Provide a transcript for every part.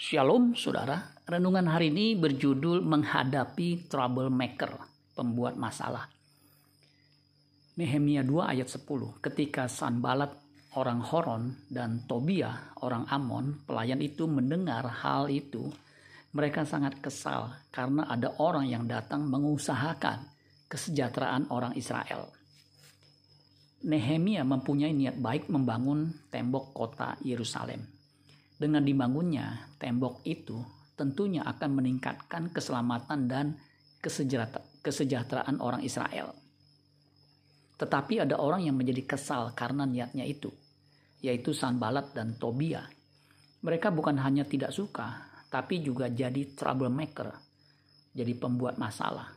Shalom saudara, renungan hari ini berjudul menghadapi troublemaker, pembuat masalah. Nehemia 2 ayat 10, ketika Sanbalat orang Horon dan Tobia orang Amon, pelayan itu mendengar hal itu, mereka sangat kesal karena ada orang yang datang mengusahakan kesejahteraan orang Israel. Nehemia mempunyai niat baik membangun tembok kota Yerusalem dengan dibangunnya tembok itu tentunya akan meningkatkan keselamatan dan kesejahteraan orang Israel. Tetapi ada orang yang menjadi kesal karena niatnya itu, yaitu Sanbalat dan Tobia. Mereka bukan hanya tidak suka, tapi juga jadi troublemaker, jadi pembuat masalah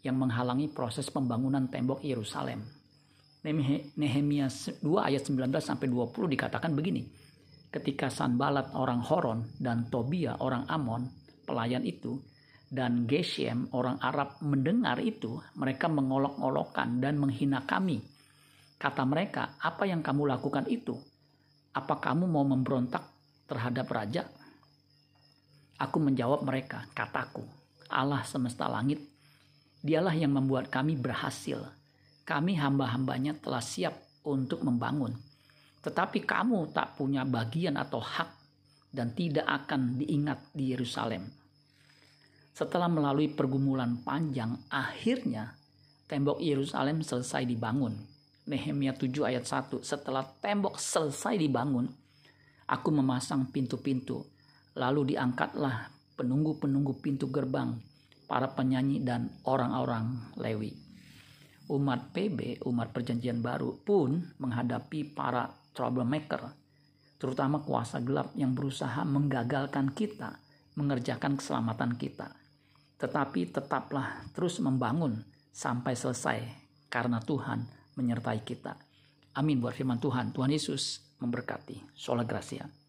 yang menghalangi proses pembangunan tembok Yerusalem. Nehemia 2 ayat 19 sampai 20 dikatakan begini ketika Sanbalat orang Horon dan Tobia orang Amon, pelayan itu, dan Geshem orang Arab mendengar itu, mereka mengolok-olokkan dan menghina kami. Kata mereka, apa yang kamu lakukan itu? Apa kamu mau memberontak terhadap raja? Aku menjawab mereka, kataku, Allah semesta langit, dialah yang membuat kami berhasil. Kami hamba-hambanya telah siap untuk membangun tetapi kamu tak punya bagian atau hak dan tidak akan diingat di Yerusalem. Setelah melalui pergumulan panjang, akhirnya tembok Yerusalem selesai dibangun. Nehemia 7 ayat 1, setelah tembok selesai dibangun, aku memasang pintu-pintu, lalu diangkatlah penunggu-penunggu pintu gerbang, para penyanyi dan orang-orang Lewi. Umat PB, umat perjanjian baru pun menghadapi para troublemaker, terutama kuasa gelap yang berusaha menggagalkan kita mengerjakan keselamatan kita. Tetapi tetaplah terus membangun sampai selesai karena Tuhan menyertai kita. Amin buat firman Tuhan. Tuhan Yesus memberkati. Sola Gracia.